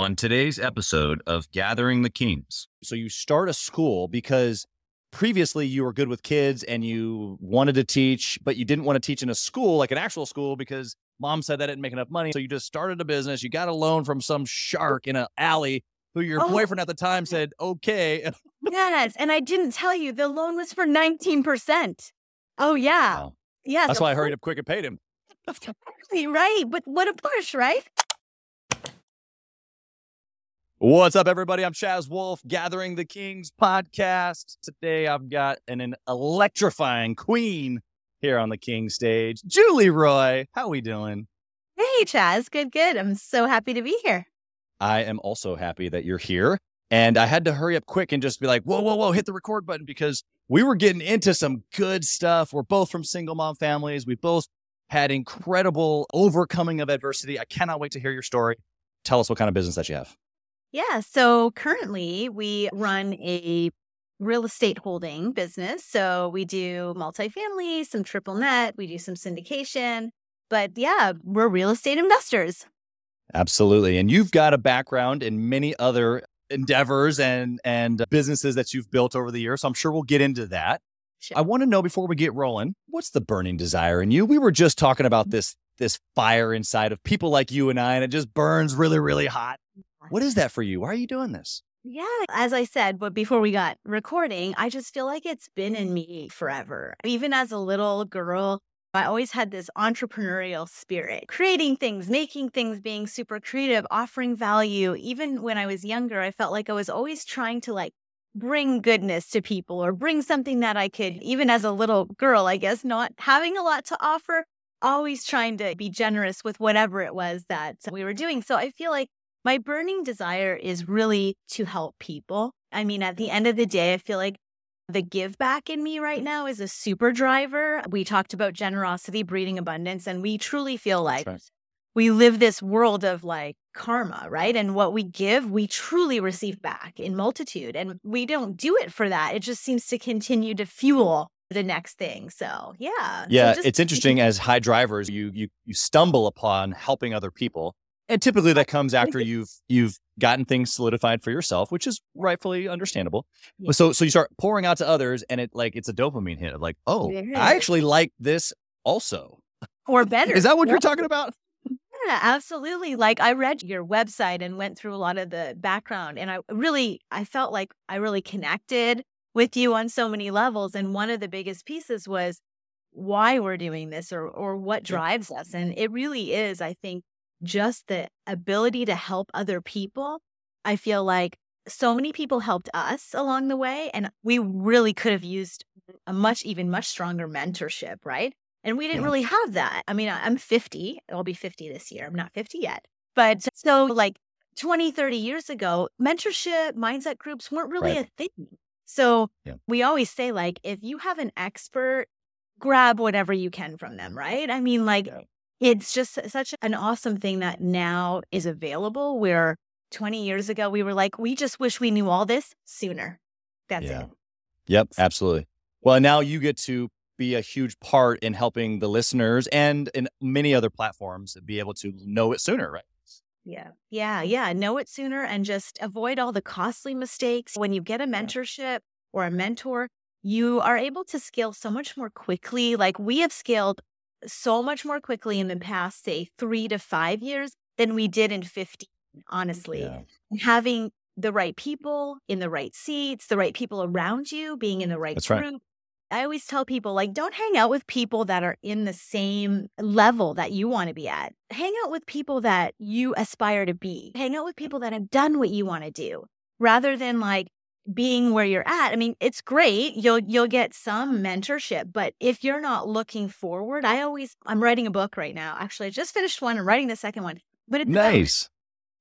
on today's episode of Gathering the Kings. So you start a school because previously you were good with kids and you wanted to teach, but you didn't want to teach in a school, like an actual school, because mom said that didn't make enough money. So you just started a business. You got a loan from some shark in an alley who your Oh. boyfriend at the time said, okay. Yes. And I didn't tell you the loan was for 19%. Oh, yeah. Wow. Yeah. That's the why I hurried up quick and paid him. push- Right. But what a push, right? What's up, everybody? I'm Chaz Wolfe, Gathering the Kings podcast. Today I've got an, an electrifying queen here on the King stage. Julie Roy, how are we doing? Hey, Chaz. Good, good. I'm so happy to be here. I am also happy that you're here. And I had to hurry up quick and just be like, whoa, whoa, whoa, hit the record button because we were getting into some good stuff. We're both from single mom families. We both had incredible overcoming of adversity. I cannot wait to hear your story. Tell us what kind of business that you have. Yeah. So currently we run a real estate holding business. So we do multifamily, some triple net, we do some syndication. But yeah, we're real estate investors. Absolutely. And you've got a background in many other endeavors and and businesses that you've built over the years. So I'm sure we'll get into that. Sure. I want to know before we get rolling, what's the burning desire in you? We were just talking about mm-hmm. this this fire inside of people like you and I, and it just burns really, really hot. What is that for you? Why are you doing this? Yeah, as I said, but before we got recording, I just feel like it's been in mm-hmm. me forever. Even as a little girl, I always had this entrepreneurial spirit, creating things, making things, being super creative, offering value. Even when I was younger, I felt like I was always trying to like bring goodness to people or bring something that I could, even as a little girl, I guess, not having a lot to offer, always trying to be generous with whatever it was that we were doing. So I feel like my burning desire is really to help people. I mean, at the end of the day, I feel like the give back in me right now is a super driver. We talked about generosity breeding abundance, and we truly feel like right. we live this world of like karma, right? And what we give, we truly receive back in multitude. And we don't do it for that. It just seems to continue to fuel the next thing. So, yeah. So Yeah, just- it's interesting as high drivers, you you you stumble upon helping other people. And typically that comes after you've you've gotten things solidified for yourself, which is rightfully understandable. Yeah. So so you start pouring out to others and it like it's a dopamine hit of like, oh, I actually like this also. Or better. Is that what Yeah. you're talking about? Yeah, absolutely. Like I read your website and went through a lot of the background and I really I felt like I really connected with you on so many levels and one of the biggest pieces was why we're doing this or or what drives us and it really is I think just the ability to help other people. I feel like so many people helped us along the way and we really could have used a much even much stronger mentorship, right? And we didn't Yeah. really have that. I mean, I'm 50. I'll be 50 this year. I'm not 50 yet. But so, like 20, 30 years ago, mentorship, mindset groups weren't really Right. a thing. So Yeah. we always say, like, if you have an expert, grab whatever you can from them, right? I mean, like, Yeah. It's just such an awesome thing that now is available where 20 years ago we were like, we just wish we knew all this sooner. That's Yeah. it. Yep, absolutely. Well, now you get to be a huge part in helping the listeners and in many other platforms be able to know it sooner, right? Yeah. Yeah. Yeah. Know it sooner and just avoid all the costly mistakes. When you get a mentorship or a mentor, you are able to scale so much more quickly. Like we have scaled so much more quickly in the past, say, three to five years than we did in 15, mm, honestly. Yeah. Having the right people in the right seats, the right people around you, being in the right That's right. group. I always tell people, like, don't hang out with people that are in the same level that you want to be at. Hang out with people that you aspire to be. Hang out with people that have done what you want to do rather than like being where you're at. I mean, it's great. You'll you'll get some mentorship, but if you're not looking forward, I always I'm writing a book right now. Actually, I just finished one and writing the second one. But it's Nice.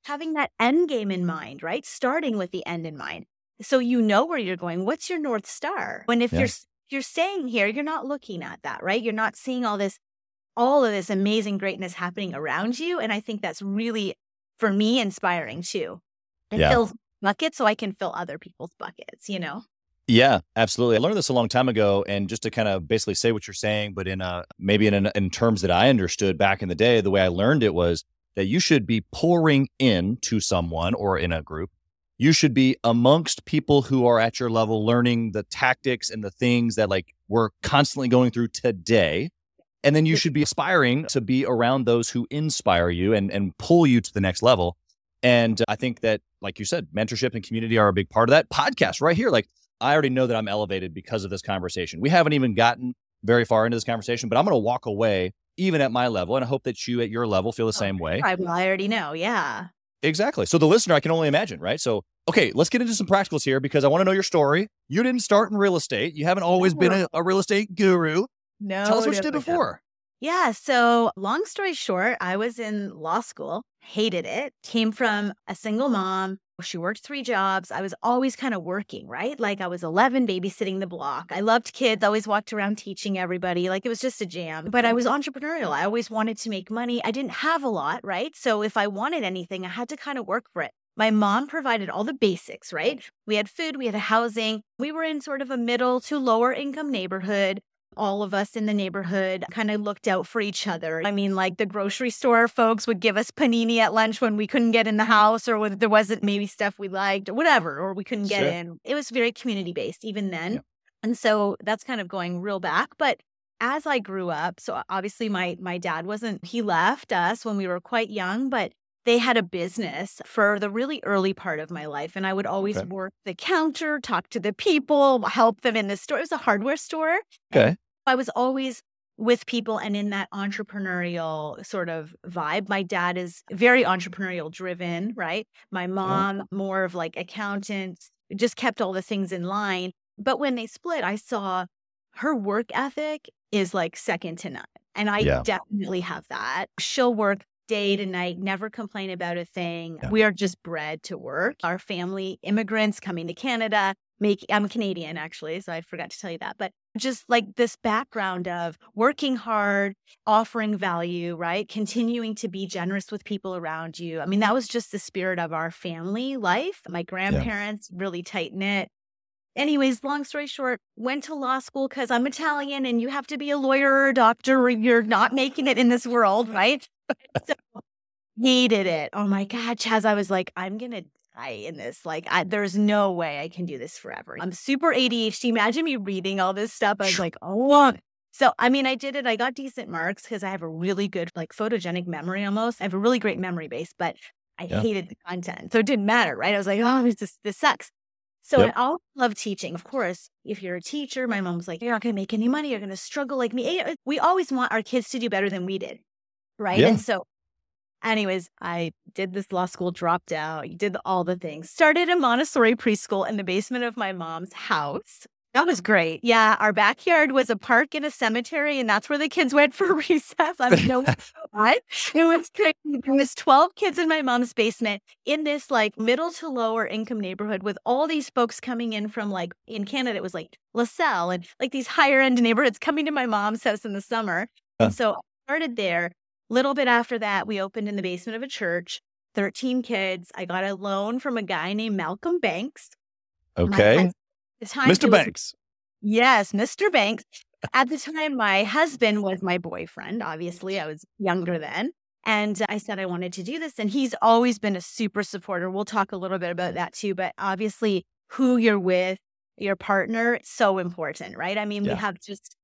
having that end game in mind, right? Starting with the end in mind. So you know where you're going. What's your north star? When if Yeah. you're you're staying here, you're not looking at that, right? You're not seeing all this all of this amazing greatness happening around you and I think that's really for me inspiring too. It Yeah. fills buckets so I can fill other people's buckets, you know. Yeah, absolutely. I learned this a long time ago, and just to kind of basically say what you're saying, but in a maybe in in terms that I understood back in the day, the way I learned it was that you should be pouring in to someone or in a group. You should be amongst people who are at your level, learning the tactics and the things that like we're constantly going through today. And then you should be aspiring to be around those who inspire you and, and pull you to the next level. And I think that, like you said, mentorship and community are a big part of that. Podcast right here. Like, I already know that I'm elevated because of this conversation. We haven't even gotten very far into this conversation, but I'm going to walk away even at my level. And I hope that you at your level feel the oh, same way. I, well, I already know. Yeah. Exactly. So the listener, I can only imagine, right? So, okay, let's get into some practicals here because I want to know your story. You didn't start in real estate. You haven't always been a, a real estate guru. No. Tell us what you did before. Yeah. So, long story short, I was in law school, hated it, came from a single mom. She worked three jobs. I was always kind of working, right? Like I was 11 babysitting the block. I loved kids, always walked around teaching everybody. Like it was just a jam. But I mm-hmm. was entrepreneurial. I always wanted to make money. I didn't have a lot, right? So if I wanted anything, I had to kind of work for it. My mom provided all the basics, right? We had food, we had housing. We were in sort of a middle to lower income neighborhood all of us in the neighborhood kind of looked out for each other. I mean, like the grocery store folks would give us panini at lunch when we couldn't get in the house or when there wasn't maybe stuff we liked or whatever, or we couldn't get sure. in. It was very community based even then. Yeah. And so that's kind of going real back. But as I grew up, so obviously my my dad wasn't he left us when we were quite young, but they had a business for the really early part of my life. And I would always okay. work the counter, talk to the people, help them in the store. It was a hardware store. Okay. I was always with people and in that entrepreneurial sort of vibe. My dad is very entrepreneurial driven, right? My uh-huh. mom, yeah. more of like accountants, just kept all the things in line. But when they split, I saw her work ethic is like second to none. And I yeah. definitely have that. She'll work day to night, never complain about a thing. Yeah. We are just bred to work. Our family, immigrants coming to Canada, make I'm Canadian actually, so I forgot to tell you that. But just like this background of working hard, offering value, right? Continuing to be generous with people around you. I mean, that was just the spirit of our family life. My grandparents yeah. really tight knit. Anyways, long story short, went to law school because I'm Italian and you have to be a lawyer or a doctor or you're not making it in this world, right? so, hated it. Oh my God, Chaz, I was like, I'm going to die in this. Like, I, there's no way I can do this forever. I'm super ADHD. Imagine me reading all this stuff. I was like, oh, so, I mean, I did it. I got decent marks because I have a really good, like, photogenic memory almost. I have a really great memory base, but I yeah. hated the content. So it didn't matter, right? I was like, oh, this, this sucks. So yep. I always love teaching. Of course, if you're a teacher, my mom was like, you're not going to make any money. You're going to struggle like me. We always want our kids to do better than we did right? Yeah. And so, anyways, I did this law school, dropped out, did all the things, started a Montessori preschool in the basement of my mom's house. That was great. Yeah, our backyard was a park and a cemetery, and that's where the kids went for recess. I don't know what. It was crazy. There was 12 kids in my mom's basement in this like middle to lower income neighborhood with all these folks coming in from like in Canada, it was like LaSalle and like these higher end neighborhoods coming to my mom's house in the summer. And so I started there Little bit after that, we opened in the basement of a church, 13 kids. I got a loan from a guy named Malcolm Banks. Okay. Mr. Banks. Was, yes, Mr. Banks. At the time, my husband was my boyfriend. Obviously, I was younger then. And I said I wanted to do this. And he's always been a super supporter. We'll talk a little bit about that too. But obviously, who you're with, your partner, so important, right? I mean, yeah. we have just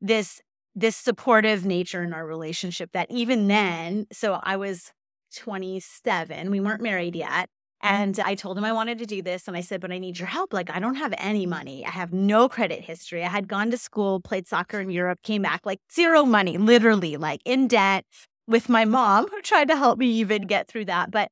this this supportive nature in our relationship that even then, so I was 27, we weren't married yet. Mm-hmm. And I told him I wanted to do this. And I said, but I need your help. Like, I don't have any money. I have no credit history. I had gone to school, played soccer in Europe, came back like zero money, literally, like in debt with my mom, who tried to help me even get through that. But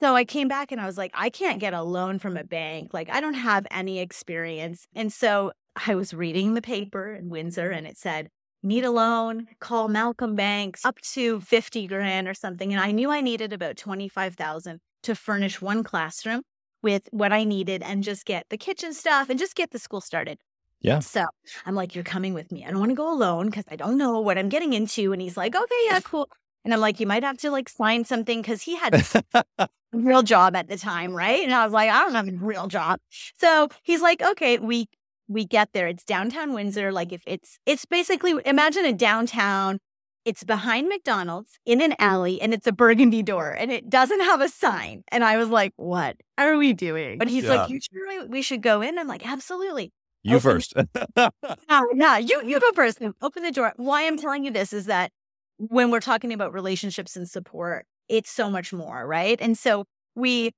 so I came back and I was like, I can't get a loan from a bank. Like, I don't have any experience. And so I was reading the paper in Windsor and it said, need a loan, call Malcolm Banks up to 50 grand or something. And I knew I needed about 25,000 to furnish one classroom with what I needed and just get the kitchen stuff and just get the school started. Yeah. So I'm like, you're coming with me. I don't want to go alone because I don't know what I'm getting into. And he's like, okay, yeah, cool. And I'm like, you might have to like sign something because he had a real job at the time, right? And I was like, I don't have a real job. So he's like, okay, we we get there. It's downtown Windsor. Like if it's it's basically imagine a downtown it's behind McDonald's in an alley and it's a burgundy door and it doesn't have a sign. And I was like, what are we doing? But he's Yeah. like, you sure we should go in? I'm like, absolutely. You Open- first. No, no, you, you go first. Open the door. Why I'm telling you this is that when we're talking about relationships and support, it's so much more, right? And so we,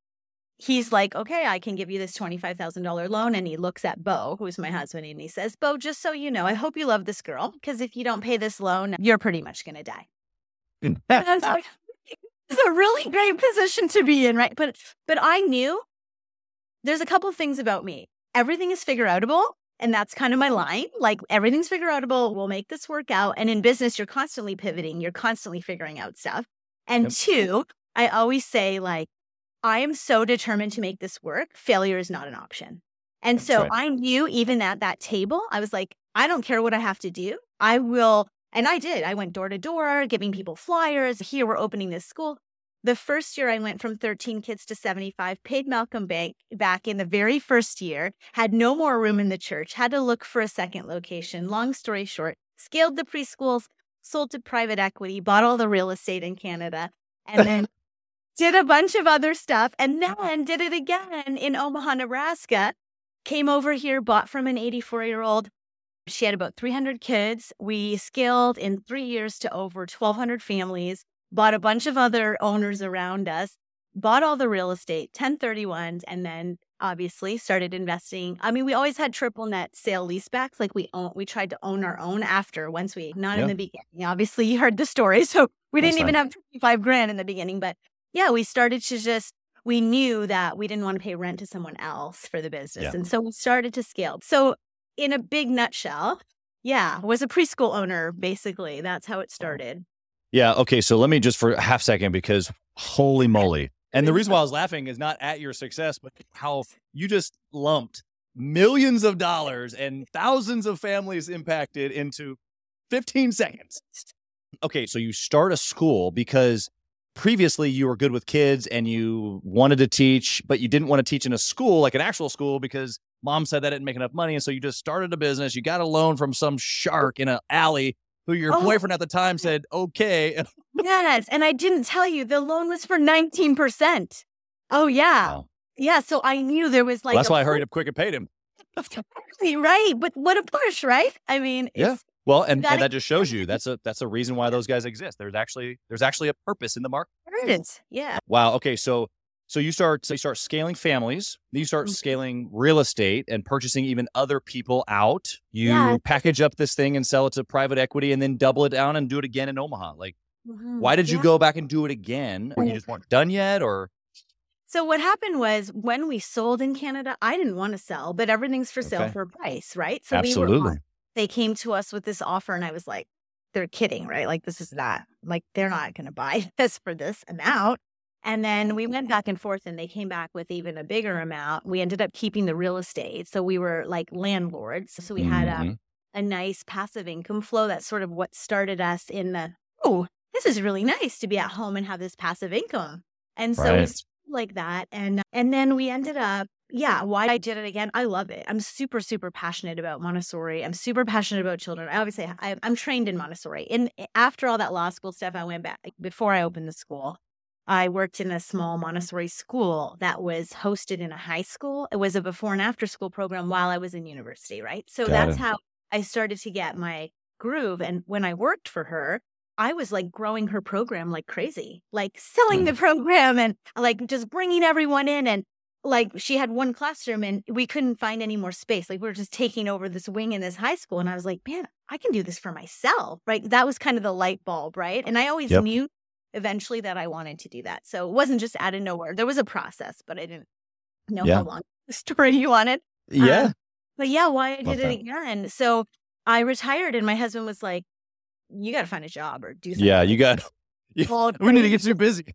he's like, okay, I can give you this $25,000 loan. And he looks at Bo, who's my mm-hmm. husband, and he says, Bo, just so you know, I hope you love this girl because if you don't pay this loan, you're pretty much going to die. And I was like, it's a really great position to be in, right? But but I knew there's a couple of things about me. Everything is figure outable. And that's kind of my mm-hmm. line. Like everything's figure outable. We'll make this work out. And in business, you're constantly pivoting. You're constantly figuring out stuff. And Yep. two, I always say, like, I am so determined to make this work. Failure is not an option. And That's so right. I knew even at that table, I was like, I don't care what I have to do. I will. And I did. I went door to door, giving people flyers. Here, we're opening this school. The first year I went from 13 kids to 75, paid Malcolm Bank back in the very first year, had no more room in the church, had to look for a second location. Long story short, scaled the preschools, sold to private equity, bought all the real estate in Canada, and then did a bunch of other stuff, and mm-hmm. then did it again in Omaha, Nebraska. Came over here, bought from an 84 year old. She had about 300 kids. We scaled in three years to over 1,200 families bought a bunch of other owners around us, bought all the real estate, 1031s, and then obviously started investing. I mean, we always had triple net sale leasebacks. Like we own, we tried to own our own after once we, not in the beginning. Obviously, you heard the story. So we That's didn't even have 25 grand in the beginning. But yeah, we started to just, we knew that we didn't want to pay rent to someone else for the business. Yeah. And so we started to scale. So, in a big nutshell, yeah, was a preschool owner, basically. That's how it started. Yeah. Okay. So let me just for a half second because holy moly. And the reason why I was laughing is not at your success, but how you just lumped millions of dollars and thousands of families impacted into 15 seconds. Okay. So you start a school because previously you were good with kids and you wanted to teach, but you didn't want to teach in a school, like an actual school, because mom said that didn't make enough money. And so you just started a business. You got a loan from some shark in an alley who your Oh. boyfriend at the time said, okay. Yes. And I didn't tell you the loan was for 19%. Oh, yeah. Wow. Yeah. So I knew there was like, Well, that's why I hurried up quick and paid him. right? But what a push, right? I mean, Yeah. it's, Well, and, gotta and that just shows you that's a that's a reason why those guys exist. There's actually there's actually a purpose in the market. there. Yeah. Wow. Okay. So so you start so you start scaling families. You start Mhm. scaling real estate and purchasing even other people out. You Yeah. package up this thing and sell it to private equity, and then double it down and do it again in Omaha. Like, Mhm. why did you Yeah. go back and do it again? Or you just weren't done yet, or So what happened was when we sold in Canada, I didn't want to sell, but everything's for sale Okay. for a price, right? So we were absolutely. They came to us with this offer and I was like, they're kidding, right? Like this is not like they're not going to buy this for this amount. And then we went back and forth and they came back with even a bigger amount. We ended up keeping the real estate. So we were like landlords. So we had a, Mhm. a nice passive income flow. That's sort of what started us in the, oh, this is really nice to be at home and have this passive income. And so we Right. started like that. And and then we ended up, yeah, why I did it again. I love it. I'm super, super passionate about Montessori. I'm super passionate about children. I obviously I, I'm trained in Montessori. And eh, after all that law school stuff, I went back before I opened the school. I worked in a small Montessori school that was hosted in a high school. It was a before and after school program while I was in university, right? So Got that's it. how I started to get my groove. And when I worked for her, I was like growing her program like crazy, like selling the mm. program and like just bringing everyone in. And like she had one classroom and we couldn't find any more space. Like we were just taking over this wing in this high school. And I was like, man, I can do this for myself, right? That was kind of the light bulb, right? And I always Yep. knew eventually that I wanted to do that. So it wasn't just out of nowhere. There was a process, but I didn't know Yeah. how long the story you wanted. yeah. Um, But yeah, why I Love did it again. So I retired and my husband was like, you got to find a job or do something. yeah. You got. We need to get you busy.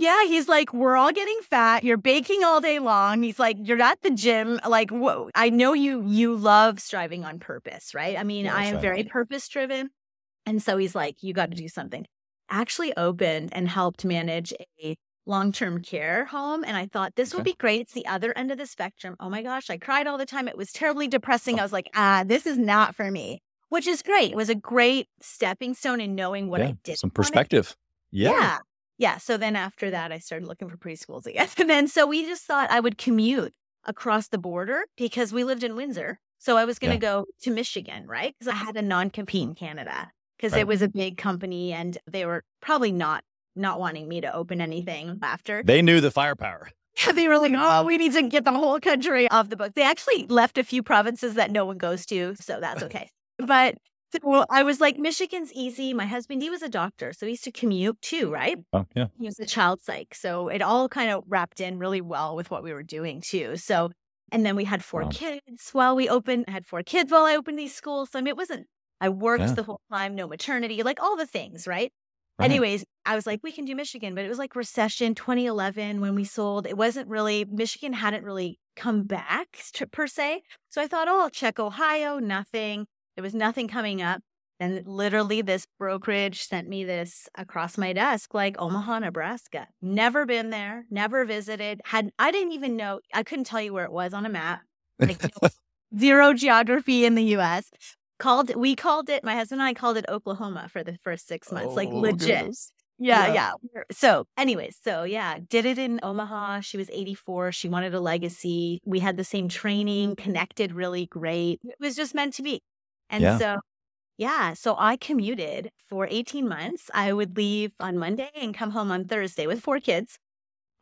Yeah, he's like, we're all getting fat. You're baking all day long. He's like, you're at the gym. Like, whoa, I know you. You love striving on purpose, right? I mean, Yeah, I am right. very purpose driven, and so he's like, you got to do something. Actually, opened and helped manage a long term care home, and I thought this would be great. It's the other end of the spectrum. Oh my gosh, I cried all the time. It was terribly depressing. Oh. I was like, ah, this is not for me. which is great. It was a great stepping stone in knowing what yeah, I did. some perspective. Yeah. yeah. Yeah. So then after that, I started looking for preschools again. And then so we just thought I would commute across the border because we lived in Windsor. So I was going to Yeah. go to Michigan, right? Because I had a non compete in Canada because Right. it was a big company and they were probably not not wanting me to open anything after. They knew the firepower. They were like, oh, we need to get the whole country off the book. They actually left a few provinces that no one goes to. So that's okay. but well, I was like, Michigan's easy. My husband, he was a doctor. So he used to commute too, right? Oh, yeah. He was a child psych. So it all kind of wrapped in really well with what we were doing too. So, and then we had four Wow. kids while we opened, I had four kids while I opened these schools. So I mean, it wasn't, I worked Yeah. the whole time, no maternity, like all the things, right? Right. Anyways, I was like, we can do Michigan, but it was like recession 2011 when we sold. It wasn't really, Michigan hadn't really come back to, per se. So I thought, oh, I'll check Ohio, nothing. There was nothing coming up. And literally, this brokerage sent me this across my desk, like Omaha, Nebraska. Never been there, never visited. Had I didn't even know. I couldn't tell you where it was on a map. Like zero geography in the U.S. Called we called it. My husband and I called it Oklahoma for the first six months, like Oh, legit. goodness. Yeah, Yeah. yeah. So, anyways, so yeah, did it in Omaha. She was 84. She wanted a legacy. We had the same training, connected really great. It was just meant to be. And Yeah. so, yeah, so I commuted for 18 months. I would leave on Monday and come home on Thursday with four kids.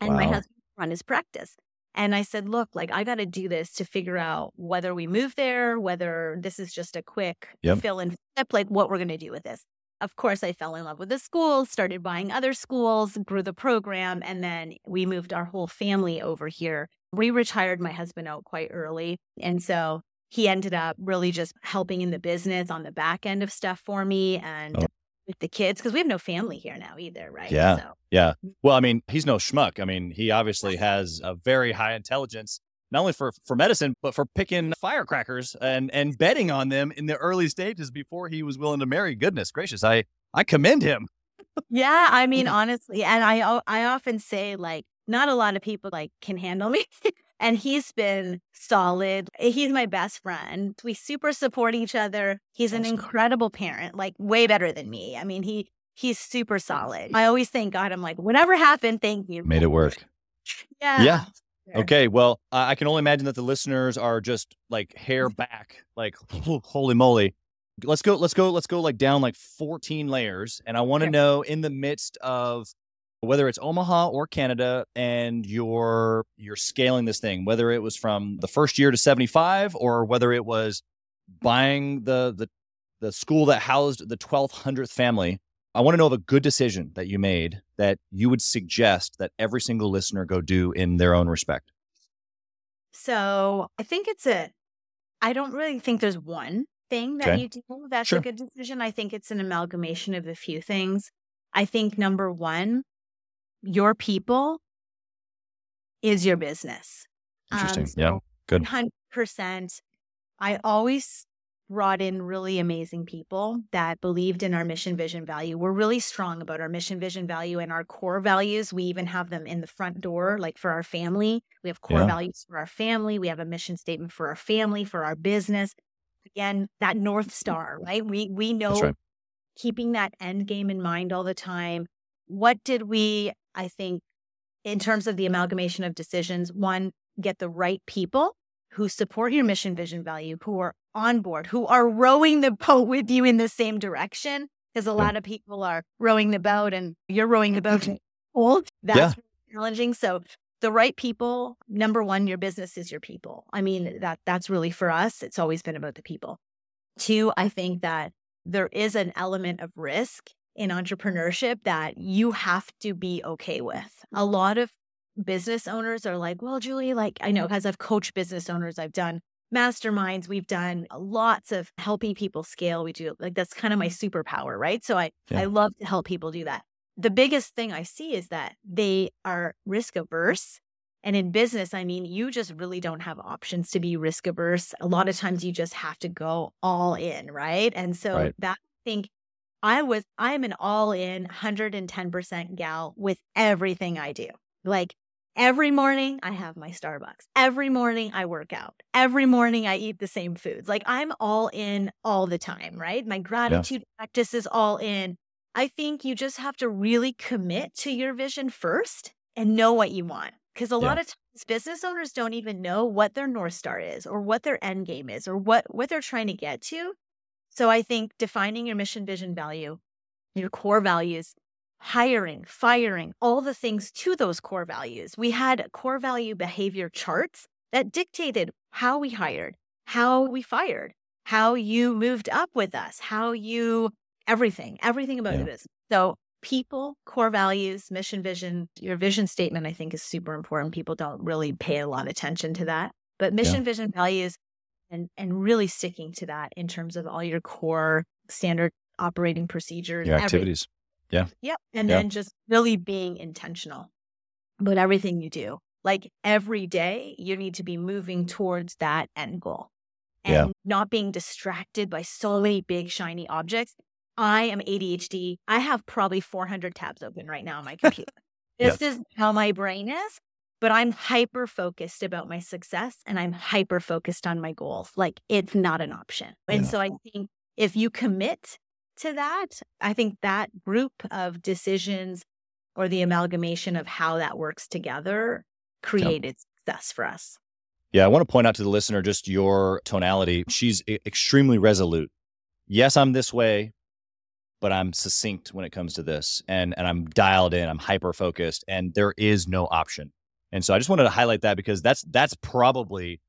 And my husband run his practice. And I said, look, like I got to do this to figure out whether we move there, whether this is just a quick Yep. fill and flip, like what we're going to do with this. Of course, I fell in love with the school, started buying other schools, grew the program, and then we moved our whole family over here. We retired my husband out quite early. And so he ended up really just helping in the business on the back end of stuff for me and Oh. with the kids, because we have no family here now either, right? Yeah. So, Yeah. Mm. Well, I mean, he's no schmuck. I mean, he obviously has a very high intelligence, not only for, for medicine, but for picking firecrackers and, and betting on them in the early stages before he was willing to marry. Goodness gracious. I, I commend him. Yeah, I mean, honestly, and i i often say like not a lot of people like can handle me, and he's been solid. He's my best friend. We super support each other. He's an incredible parent, like way better than me. I mean, he he's super solid. I always thank God. I'm like, whatever happened, thank you. Made it work. Yeah. Yeah. Okay. Well, uh, I can only imagine that the listeners are just like hair back, like holy moly. Let's go. Let's go. Let's go like down like 14 layers. And I want to know in the midst of whether it's Omaha or Canada and you're you're scaling this thing, whether it was from the first year to 75 or whether it was buying the the the school that housed the 1200th family. I want to know of a good decision that you made that you would suggest that every single listener go do in their own respect. So I think it's a. I don't really think there's one thing that Okay. you do that's Sure. a good decision. I think it's an amalgamation of a few things. I think number one, your people is your business. Interesting. Um, yeah. Good. Hundred percent. I always brought in really amazing people that believed in our mission, vision, value. We're really strong about our mission, vision, value, and our core values. We even have them in the front door, like for our family. We have core Yeah. values for our family. We have a mission statement for our family, for our business. Again, that north star, right? We we know right. keeping that end game in mind all the time. What did we, I think, in terms of the amalgamation of decisions, one, get the right people who support your mission, vision, value, who are on board, who are rowing the boat with you in the same direction. Because a lot of people are rowing the boat and you're rowing the boat mm-hmm. old. That's Yeah. challenging. So the right people, number one, your business is your people. I mean, that that's really for us. It's always been about the people. Two, I think that there is an element of risk in entrepreneurship that you have to be okay with. A mm-hmm. lot of business owners are like, well, Julie, like I know because I've coached business owners, I've done masterminds, we've done lots of helping people scale. We do like that's kind of my mm-hmm. superpower, right? So I Yeah. I love to help people do that. The biggest thing I see is that they are risk averse. And in business, I mean, you just really don't have options to be risk averse. A lot of times you just have to go all in, right? And so Right. that I think I was I'm an all in 110% gal with everything I do. Like Every morning I have my Starbucks. Every morning I work out. Every morning I eat the same foods. Like I'm all in all the time, right? My gratitude yeah. practice is all in. I think you just have to really commit to your vision first and know what you want. Because a yeah. lot of times business owners don't even know what their North Star is or what their end game is or what, what they're trying to get to. So I think defining your mission, vision, value, your core values, hiring, firing, all the things to those core values. We had core value behavior charts that dictated how we hired, how we fired, how you moved up with us, how you everything, everything about yeah. the business. So people, core values, mission, vision, your vision statement, I think is super important. People don't really pay a lot of attention to that. But mission, yeah. vision, values, and and really sticking to that in terms of all your core standard operating procedures, your activities. Yeah. Yep. And yeah. then just really being intentional about everything you do. Like every day, you need to be moving towards that end goal and yeah. not being distracted by so many big, shiny objects. I am ADHD. I have probably 400 tabs open right now on my computer. this is how my brain is, but I'm hyper focused about my success and I'm hyper focused on my goals. Like it's not an option. And yeah. so I think if you commit to that. I think that group of decisions or the amalgamation of how that works together created success for us. Yeah, I want to point out to the listener just your tonality. She's extremely resolute. Yes, I'm this way, but I'm succinct when it comes to this and and I'm dialed in, I'm hyper focused and there is no option. And so I just wanted to highlight that because that's that's probably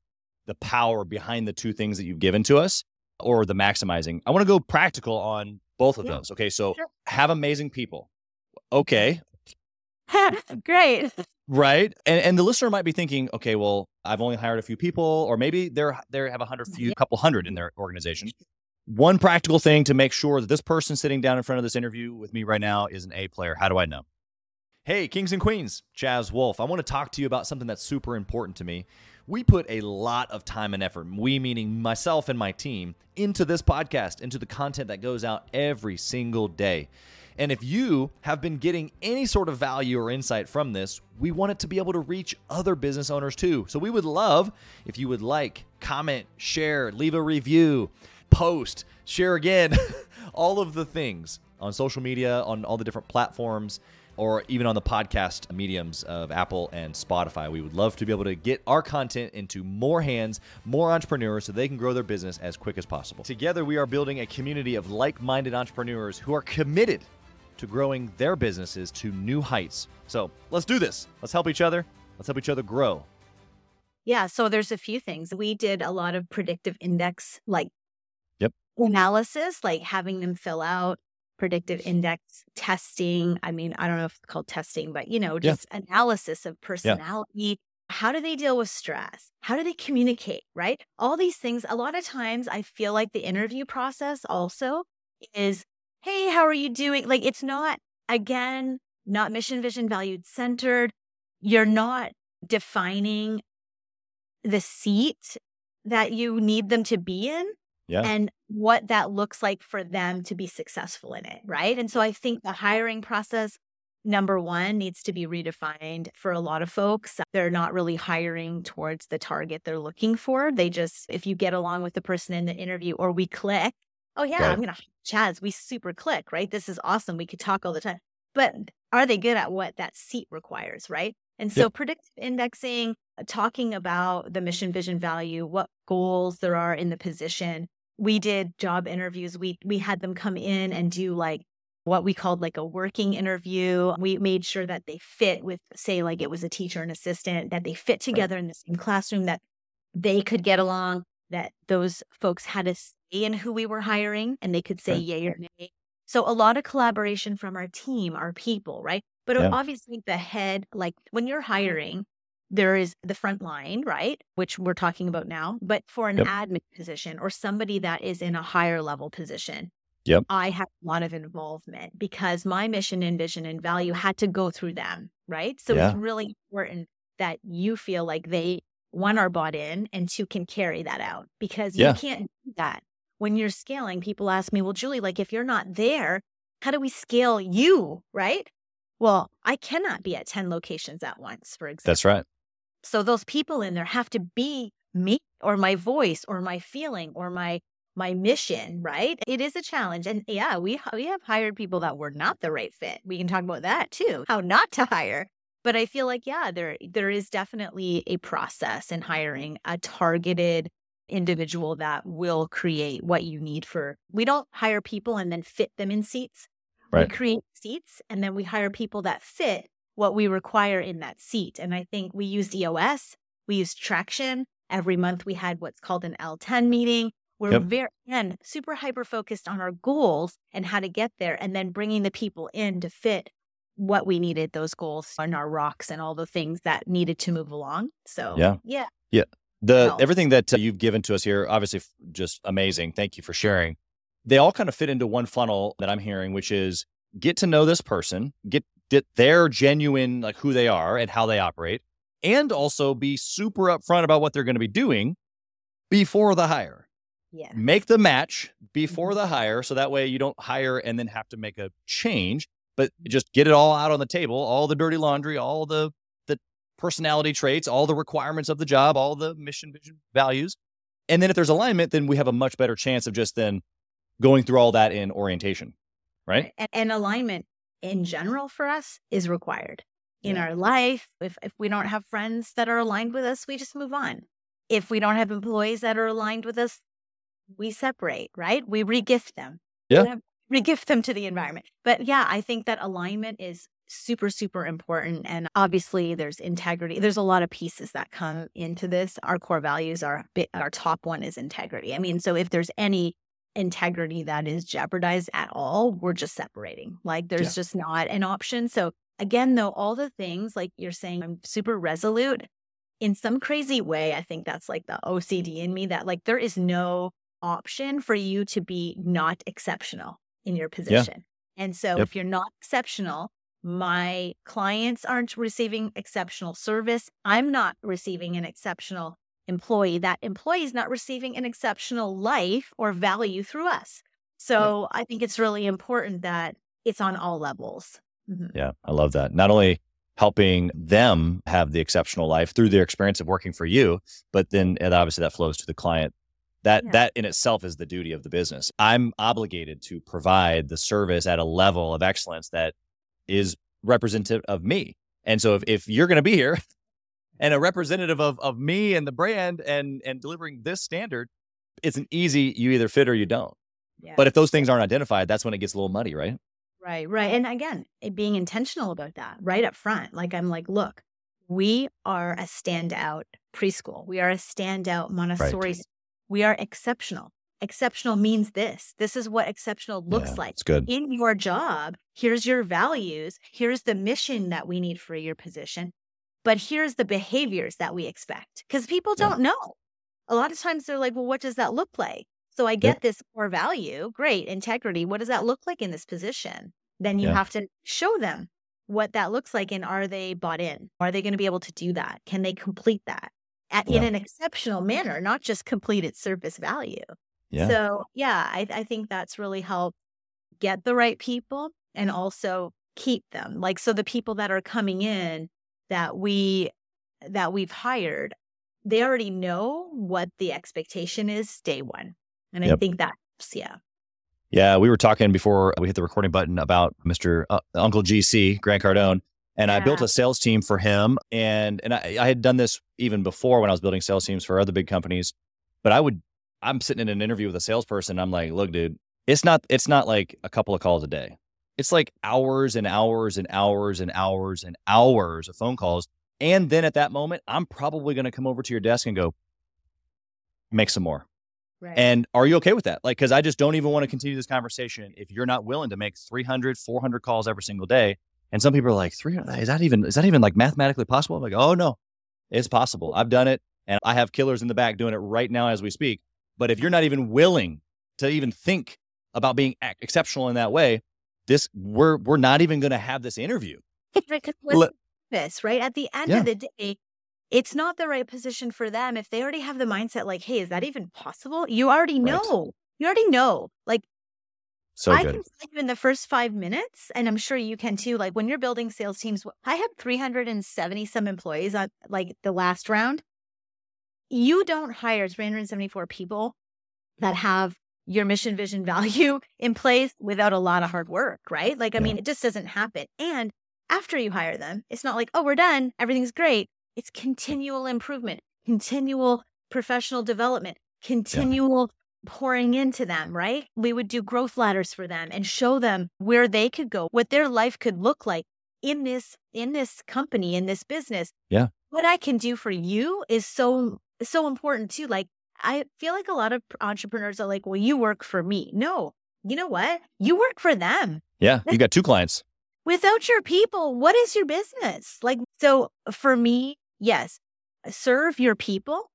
the power behind the two things that you've given to us or the maximizing. I want to go practical on both of yeah. those. Okay. So sure. have amazing people. Okay. Great. Right. And and the listener might be thinking, okay, well, I've only hired a few people, or maybe they're they have a hundred mm-hmm. few, yeah. couple hundred in their organization. Mm-hmm. One practical thing to make sure that this person sitting down in front of this interview with me right now is an A player. How do I know? Hey, Kings and Queens, Chaz Wolfe. I want to talk to you about something that's super important to me. We put a lot of time and effort, we meaning myself and my team, into this podcast, into the content that goes out every single day. And if you have been getting any sort of value or insight from this, we want it to be able to reach other business owners too. So we would love if you would like, comment, share, leave a review, post, share again, all of the things on social media, on all the different platforms or even on the podcast mediums of Apple and Spotify. We would love to be able to get our content into more hands, more entrepreneurs, so they can grow their business as quick as possible. Together, we are building a community of like minded entrepreneurs who are committed to growing their businesses to new heights. So let's do this. Let's help each other. Let's help each other grow. Yeah. So there's a few things. We did a lot of predictive index, like yep. analysis, like having them fill out predictive index testing. I mean, I don't know if it's called testing, but you know, just yeah. analysis of personality. Yeah. How do they deal with stress? How do they communicate? Right? All these things. A lot of times I feel like the interview process also is, hey, how are you doing? Like it's not, again, not mission, vision, valued centered. You're not defining the seat that you need them to be in yeah. and what that looks like for them to be successful in it. Right. And so I think the hiring process, number one, needs to be redefined for a lot of folks. They're not really hiring towards the target they're looking for. They just, if you get along with the person in the interview or we click, oh, yeah, right. I'm going to, Chaz, we super click, right? This is awesome. We could talk all the time. But are they good at what that seat requires, right? And so yep. predictive indexing, talking about the mission, vision, value, what goals there are in the position, we did job interviews. We we had them come in and do like what we called like a working interview. We made sure that they fit with, say, like it was a teacher and assistant, that they fit together in the same classroom, that they could get along, that those folks had a say in who we were hiring and they could say right. yay or nay. So a lot of collaboration from our team, our people, right? But uh, yeah. obviously the head, like when you're hiring, there is the front line, right? Which we're talking about now. But for an yep. admin position or somebody that is in a higher level position, yep. I have a lot of involvement because my mission and vision and value had to go through them, right? So yeah. it's really important that you feel like they, one, are bought in and two, can carry that out because yeah. you can't do that. When you're scaling, people ask me, well, Julie, like if you're not there, how do we scale you, right? Well, I cannot be at 10 locations at once, for example. That's right. So those people in there have to be me or my voice or my feeling or my my mission, right? It is a challenge. And yeah, we we have hired people that were not the right fit. We can talk about that too. How not to hire. But I feel like yeah, there there is definitely a process in hiring a targeted individual that will create what you need for. We don't hire people and then fit them in seats. Right. We create seats and then we hire people that fit what we require in that seat. And I think we used EOS, we used traction. Every month we had what's called an L10 meeting. We're Yep. very, again, super hyper focused on our goals and how to get there, and then bringing the people in to fit what we needed, those goals and our rocks and all the things that needed to move along. So, Yeah. yeah. yeah. The No. everything that uh, you've given to us here, obviously, f- just amazing. Thank you for sharing. They all kind of fit into one funnel that I'm hearing, which is get to know this person, get get their genuine like who they are and how they operate, and also be super upfront about what they're going to be doing before the hire. Yeah. Make the match before Mhm. the hire, so that way you don't hire and then have to make a change, but just get it all out on the table, all the dirty laundry, all the the personality traits, all the requirements of the job, all the mission, vision, values. And then if there's alignment, then we have a much better chance of just then going through all that in orientation. Right? And, and alignment in general for us is required in Yeah. our life. If, if we don't have friends that are aligned with us, we just move on. If we don't have employees that are aligned with us, we separate, right? We regift them. Yeah. Regift them to the environment. But yeah, I think that alignment is super, super important. And obviously, there's integrity. There's a lot of pieces that come into this. Our core values are our top one is integrity. I mean, so if there's any integrity that is jeopardized at all, we're just separating. Like there's Yeah. just not an option. So again, though, all the things like you're saying, I'm super resolute in some crazy way. I think that's like the OCD in me that like there is no option for you to be not exceptional in your position. And so Yep. if you're not exceptional, my clients aren't receiving exceptional service. I'm not receiving an exceptional employee. That employee is not receiving an exceptional life or value through us. So I think it's really important that it's on all levels. Mhm. Yeah, I love that. Not only helping them have the exceptional life through their experience of working for you, but then and obviously that flows to the client. That Yeah. that in itself is the duty of the business. I'm obligated to provide the service at a level of excellence that is representative of me. And so if, if you're going to be here and a representative of of me and the brand and and delivering this standard, it's an easy you either fit or you don't. Yeah. But if those things aren't identified, that's when it gets a little muddy, right? Right, right. And again, it being intentional about that right up front. Like, I'm like, look, we are a standout preschool. We are a standout Montessori. s- We are exceptional. Exceptional means this. This is what exceptional looks Yeah, like. It's good. In your job, here's your values. Here's the mission that we need for your position. But here's the behaviors that we expect because people don't know. A lot of times they're like, well, what does that look like? So I get this core value, great integrity. What does that look like in this position? Then you Yeah. have to show them what that looks like and are they bought in? Are they going to be able to do that? Can they complete that at, in an exceptional manner, not just complete its surface value? Yeah. So yeah, I, I think that's really helped get the right people and also keep them. Like so the people that are coming in that we that we've hired, they already know what the expectation is day one. And I Yep. think that's yeah. Yeah, we were talking before we hit the recording button about Mr. Uh, Uncle GC, Grant Cardone, and I built a sales team for him. And and I, I had done this even before when I was building sales teams for other big companies. But I would, I'm sitting in an interview with a salesperson. I'm like, look, dude, it's not it's not like a couple of calls a day. It's like hours and hours and hours and hours and hours of phone calls. And then at that moment, I'm probably going to come over to your desk and go, make some more. Right. And are you okay with that? Like, because I just don't even want to continue this conversation if you're not willing to make 300, 400 calls every single day. And some people are like, 300, is that even, is that even like mathematically possible? I'm like, oh no, it's possible. I've done it and I have killers in the back doing it right now as we speak. But if you're not even willing to even think about being exceptional in that way, this, we're, we're not even going to have this interview. Let- this, right? At the end Yeah. of the day, it's not the right position for them if they already have the mindset like, hey, is that even possible? You already Right. know. You already know. Like So I good. can tell you in the first five minutes, and I'm sure you can too. Like when you're building sales teams, I had 370 some employees on like the last round. You don't hire 374 people that have your mission, vision, value in place without a lot of hard work, right? Like, I Yeah. mean, it just doesn't happen. And after you hire them, it's not like, oh, we're done, everything's great. It's continual improvement, continual professional development, continual pouring into them, right? We would do growth ladders for them and show them where they could go, what their life could look like in this in this company, in this business. Yeah. What I can do for you is so so important too. Like I feel like a lot of entrepreneurs are like, "Well, you work for me." No. You know what? You work for them. Yeah. You got two clients. Without your people, what is your business? Like so for me, yes, serve your people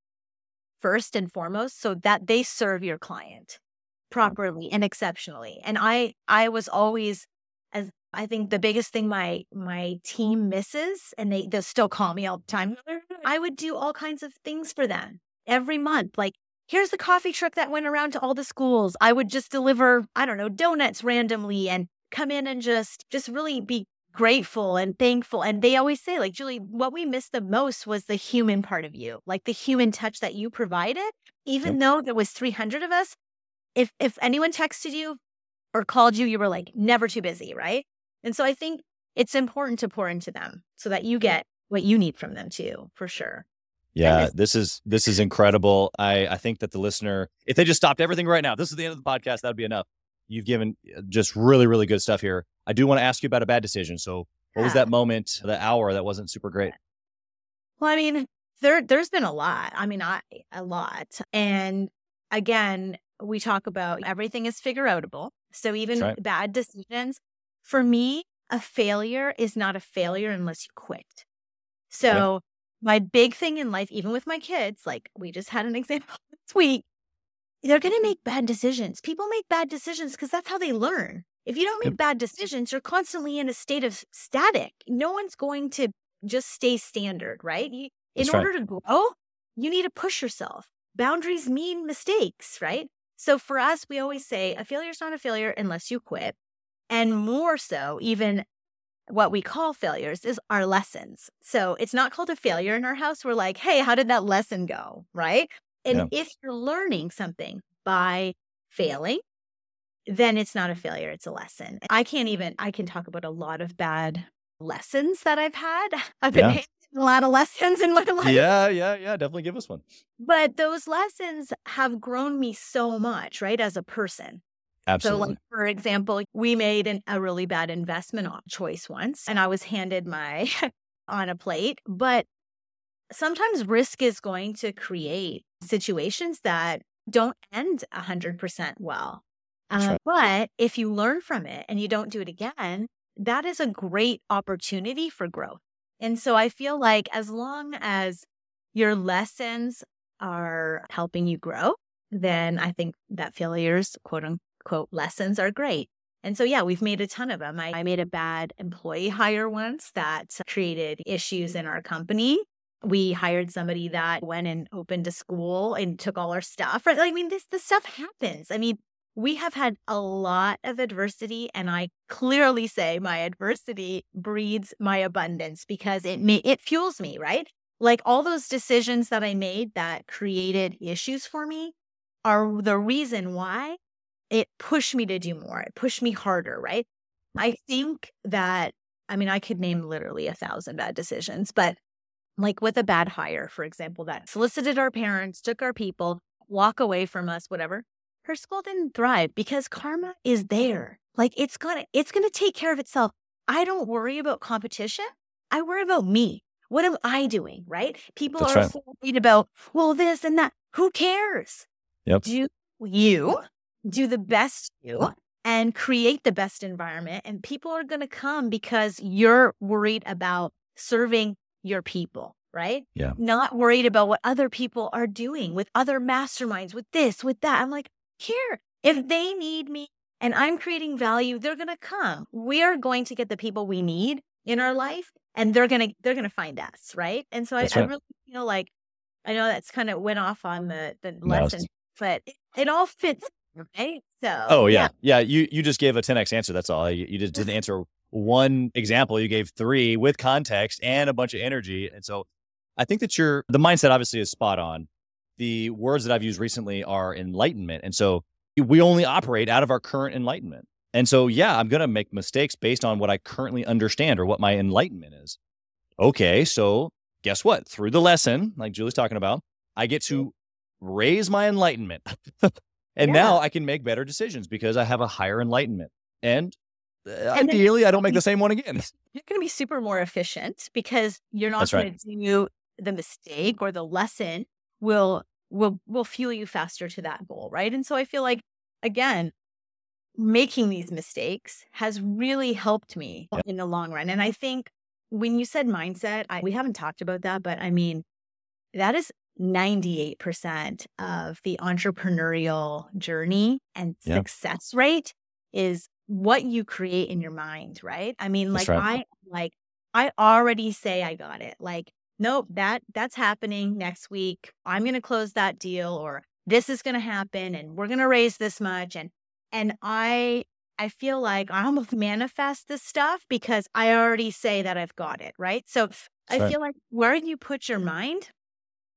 first and foremost so that they serve your client hmm. properly and exceptionally. And I I was always as I think the biggest thing my my team misses and they they still call me all the time. I would do all kinds of things for them every month. Like here's the coffee truck that went around to all the schools. I would just deliver, I don't know, donuts randomly and come in and just just really be grateful and thankful. And they always say, like, Julie, what we missed the most was the human part of you, like the human touch that you provided. Even though there was 300 of us, if if anyone texted you or called you, you were like never too busy, right? And so I think it's important to pour into them so that you get what you need from them too, for sure. Yeah, this is this is incredible. I I think that the listener, if they just stopped everything right now, this is the end of the podcast. That'd be enough. You've given uh, just really really good stuff here. I do want to ask you about a bad decision. So, what was that moment, the hour that wasn't super great? Well, I mean, there there's been a lot. I mean, I a lot. And again, we talk about everything is figure outable. So even right. bad decisions, for me, a failure is not a failure unless you quit. So my big thing in life, even with my kids, like we just had an example this week, they're going to mm-hmm. make bad decisions. People make bad decisions because that's how they learn. If you don't make Yep. bad decisions, you're constantly in a state of static. No one's going to just stay standard, right? You, in right. order to grow, you need to push yourself. Boundaries mean mistakes, right? So for us, we always say a failure is not a failure unless you quit. And more so, even what we call failures is our lessons. So it's not called a failure in our house. We're like, hey, how did that lesson go? Right. And if you're learning something by failing, then it's not a failure, it's a lesson. I can't even, I can talk about a lot of bad lessons that I've had. I've been Yeah. a lot of lessons in my life. Yeah, yeah, yeah. Definitely give us one. But those lessons have grown me so much, right, as a person. Absolutely. So, like for example, we made an, a really bad investment choice once, and I was handed my on a plate. But sometimes risk is going to create situations that don't end hundred percent well. That's Uh, right. But if you learn from it and you don't do it again, that is a great opportunity for growth. And so I feel like as long as your lessons are helping you grow, then I think that failures, quote unquote, lessons are great. And so, yeah, we've made a ton of them. I, I made a bad employee hire once that created issues in our company. We hired somebody that went and opened a school and took all our stuff. Right? I mean, this this stuff happens. I mean, we have had a lot of adversity, and I clearly say my adversity breeds my abundance because it ma- it fuels me. Right? Like all those decisions that I made that created issues for me are the reason why it pushed me to do more. It pushed me harder, right? I think that, I mean, I could name literally a thousand bad decisions, but like with a bad hire, for example, that solicited our parents, took our people, walk away from us, whatever. Her school didn't thrive because karma is there. Like it's gonna, it's gonna take care of itself. I don't worry about competition. I worry about me. What am I doing? Right? People That's are right. worried about, well, this and that. Who cares? Yep. Do you do the best you and create the best environment and people are going to come because you're worried about serving your people right? Yeah. not worried about what other people are doing with other masterminds with this with that. I'm like here if they need me and i'm creating value they're going to come. We are going to get the people we need in our life and they're going to they're going to find us right? And so I, That's I right. really feel like i know that's kind of went off on the the No, lesson but it, it all fits Right. So, Oh yeah. yeah, You you just gave a 10x answer. That's all. You, you just didn't answer one example. You gave three with context and a bunch of energy. And so, I think that your the mindset obviously is spot on. The words that I've used recently are enlightenment, and so we only operate out of our current enlightenment. And so, yeah, I'm going to make mistakes based on what I currently understand or what my enlightenment is. Okay, so guess what? Through the lesson, like Julie's talking about, I get to raise my enlightenment. and Yeah. now I can make better decisions because I have a higher enlightenment. And, uh, then- ideally, I don't make the same one again. you're going to be super more efficient because you're not That's right. going to do the mistake or the lesson will will will fuel you faster to that goal right and so i feel like again making these mistakes has really helped me Yeah. in the long run and i think when you said mindset I, we haven't talked about that but i mean that is 98% of the entrepreneurial journey and Yeah. success rate is what you create in your mind, right? I mean, like right. I like I already say I got it. Like, nope, that that's happening next week. I'm going to close that deal or this is going to happen and we're going to raise this much and and I I feel like I almost manifest this stuff because I already say that I've got it, right? So I right. feel like where you put your mind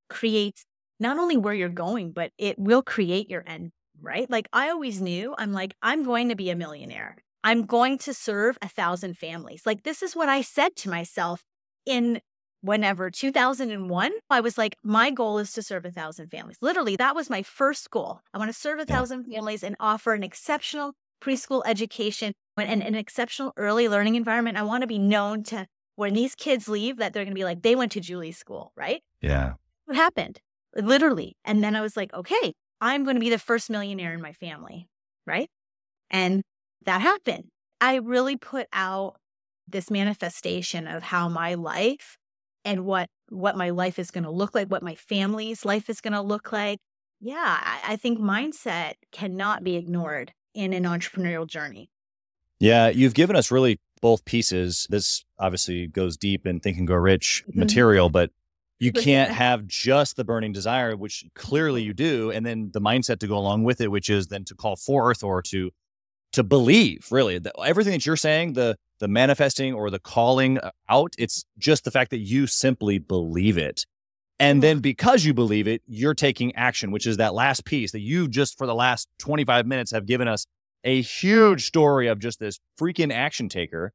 creates not only where you're going, but it will create your end, right? Like I always knew, I'm like, I'm going to be a millionaire. I'm going to serve a thousand families. Like this is what I said to myself in whenever 2001. I was like, my goal is to serve a thousand families. Literally, that was my first goal. I want to serve a Yeah. thousand families and offer an exceptional preschool education and an exceptional early learning environment. I want to be known to when these kids leave that they're going to be like, they went to Julie's school, right? Yeah. What happened? Literally. And then i was like okay i'm going to be the first millionaire in my family right? And that happened. I really put out this manifestation of how my life and what what my life is going to look like what my family's life is going to look like. Yeah I, I think mindset cannot be ignored in an entrepreneurial journey. Yeah, you've given us really both pieces. This obviously goes deep in Think and Grow Rich Mhm. material, but you can't have just the burning desire, which clearly you do, and then the mindset to go along with it, which is then to call forth or to to believe. Really, The- everything that you're saying, the the manifesting or the calling uh, out, it's just the fact that you simply believe it. And then because you believe it, you're taking action, which is that last piece that you just for the last 25 minutes have given us a huge story of just this freaking action taker.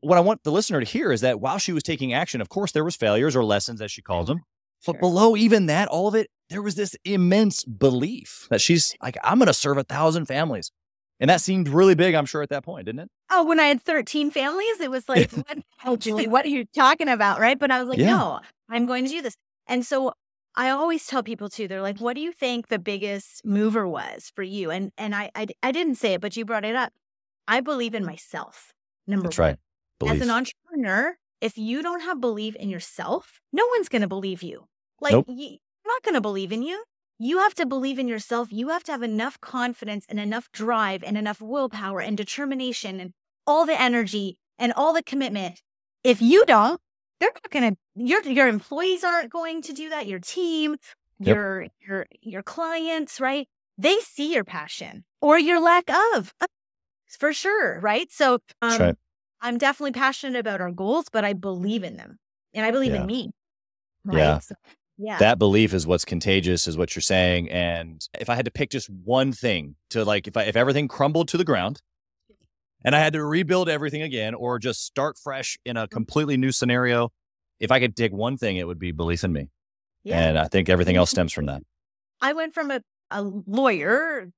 What I want the listener to hear is that while she was taking action, of course, there was failures or lessons as she calls them. But Sure. below even that, all of it, there was this immense belief that she's like, I'm going to serve a thousand families. And that seemed really big, I'm sure, at that point, didn't it? Oh, when I had 13 families, it was like, what, oh, Julie, what are you talking about? Right. But I was like, Yeah. no, I'm going to do this. And so I always tell people too, they're like, what do you think the biggest mover was for you? And and I I, I didn't say it, but you brought it up. I believe in myself. Number That's one. right. Belief. As an entrepreneur, if you don't have belief in yourself, no one's going to believe you. Like, Nope. you, are not going to believe in you. You have to believe in yourself. You have to have enough confidence and enough drive and enough willpower and determination and all the energy and all the commitment. If you don't, they're not going to. Your your employees aren't going to do that. Your team, Yep. your your your clients, right? They see your passion or your lack of, for sure, right? So, um, right. I'm definitely passionate about our goals, but I believe in them and I believe Yeah. in me. Right? Yeah. So, yeah. that belief is what's contagious is what you're saying and if i had to pick just one thing to like if I, if everything crumbled to the ground and i had to rebuild everything again or just start fresh in a mm-hmm. completely new scenario if i could take one thing it would be belief in me yeah. and i think everything else stems from that I went from a, a lawyer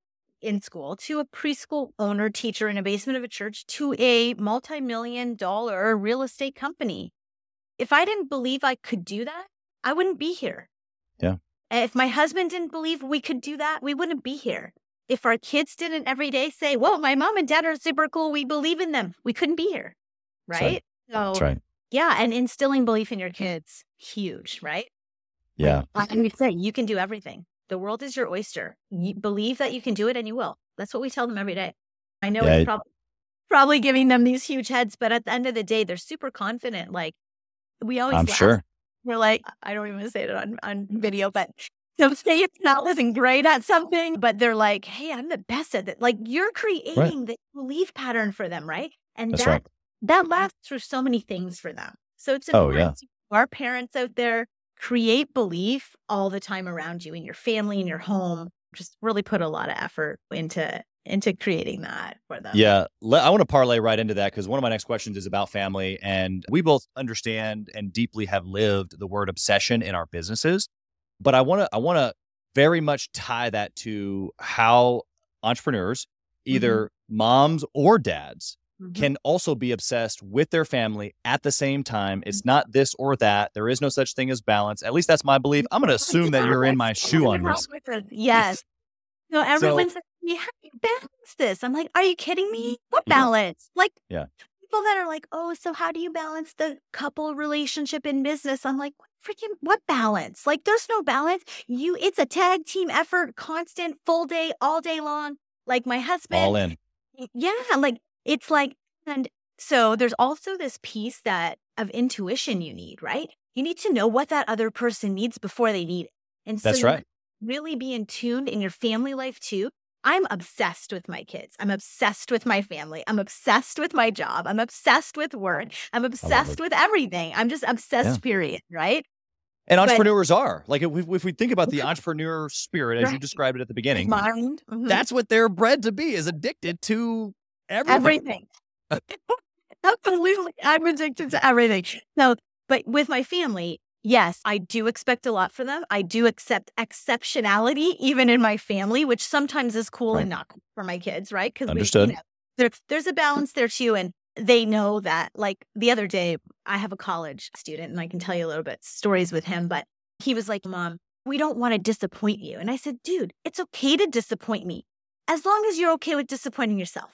in school to a preschool owner teacher in a basement of a church to a multi million dollar real estate company. If I didn't believe I could do that, I wouldn't be here. Yeah. If my husband didn't believe we could do that, we wouldn't be here. If our kids didn't every day say, Whoa, my mom and dad are super cool, we believe in them, we couldn't be here. That's Right. right. So, that's right yeah. And instilling belief in your kids, huge, right? yeah Like we say, you can do everything. The world is your oyster. You believe that you can do it and you will. That's what we tell them every day. I know Yeah, it's prob- probably giving them these huge heads, but at the end of the day, they're super confident. Like we always i'm laugh. sure We're like, I don't even say it on, on video, but So say it's not wasn't great at something, but they're like, hey, I'm the best at it. Like you're creating the belief pattern for them, right? And That's that right. that lasts through so many things for them. So it's Oh, important yeah. to our parents out there create belief all the time around you in your family in your home. Just really put a lot of effort into into creating that for them. Yeah, I want to parlay right into that because one of my next questions is about family, and we both understand and deeply have lived the word obsession in our businesses. But I want to, I want to very much tie that to how entrepreneurs, mm-hmm. either moms or dads, Mhm. can also be obsessed with their family at the same time. It's not this or that. There is no such thing as balance. At least that's my belief. I'm going to assume that you're in my shoe on this. Yes. No, everyone's like, "Yeah, you balance this?" I'm like, "Are you kidding me? What Yeah. balance?" Like, Yeah. people that are like, "Oh, so how do you balance the couple relationship in business?" I'm like, "What freaking what balance? Like, there's no balance. You, it's a tag team effort, constant, full day, all day long. Like my husband, All in. yeah, like it's like, and so there's also this piece that of intuition you need, right? You need to know what that other person needs before they need it. And so That's right. really be in tune in your family life too. I'm obsessed with my kids. I'm obsessed with my family. I'm obsessed with my job. I'm obsessed with work. I'm obsessed with everything. I'm just obsessed, period. Right. And But- entrepreneurs are like if we, if we think about the entrepreneur spirit as you described it at the beginning, Mind. mhm. that's what they're bred to be is addicted to everything. everything. Absolutely. I'm addicted to everything. No, but with my family, yes, I do expect a lot from them. I do accept exceptionality even in my family, which sometimes is cool Right. and not cool for my kids, right? Because Understood. You know, there, there's a balance there too. And they know that. Like the other day, I have a college student, and I can tell you a little bit stories with him, but he was like, Mom, we don't want to disappoint you. And I said, Dude, it's okay to disappoint me as long as you're okay with disappointing yourself.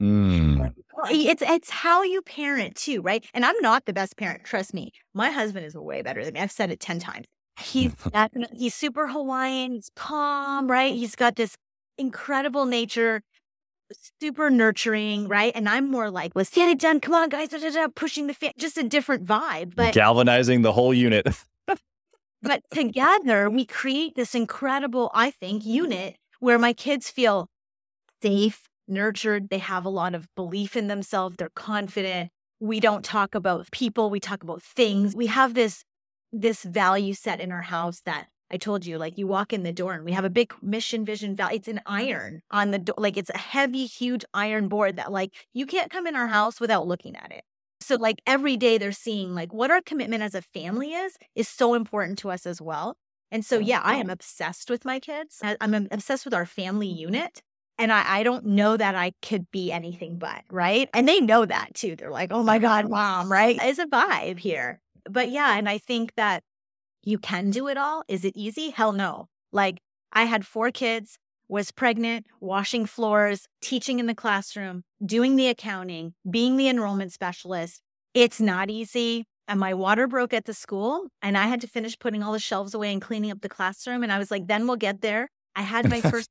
Mm. It's it's how you parent too, right? And I'm not the best parent, trust me. My husband is way better than me. I've said it 10 times. He's definitely he's super Hawaiian, he's calm, right? He's got this incredible nature, super nurturing, right? And I'm more like, let's get it done. Come on, guys, da, da, da, pushing the fan, just a different vibe. But Galvanizing the whole unit. but together we create this incredible, I think, unit where my kids feel safe, nurtured. They have a lot of belief in themselves. They're confident. We don't talk about people. We talk about things. We have this this value set in our house that I told you, like you walk in the door and we have a big mission vision value. It's an iron on the door. Like it's a heavy, huge iron board that like you can't come in our house without looking at it. So like every day they're seeing like what our commitment as a family is, is so important to us as well. And so, yeah, I am obsessed with my kids. I'm obsessed with our family unit. And I, I don't know that I could be anything but, right? And they know that too. They're like, oh my God, mom, right? It's a vibe here. But yeah, and I think that you can do it all. Is it easy? Hell no. Like I had four kids, was pregnant, washing floors, teaching in the classroom, doing the accounting, being the enrollment specialist. It's not easy. And my water broke at the school, and I had to finish putting all the shelves away and cleaning up the classroom. And I was like, then we'll get there. I had my first,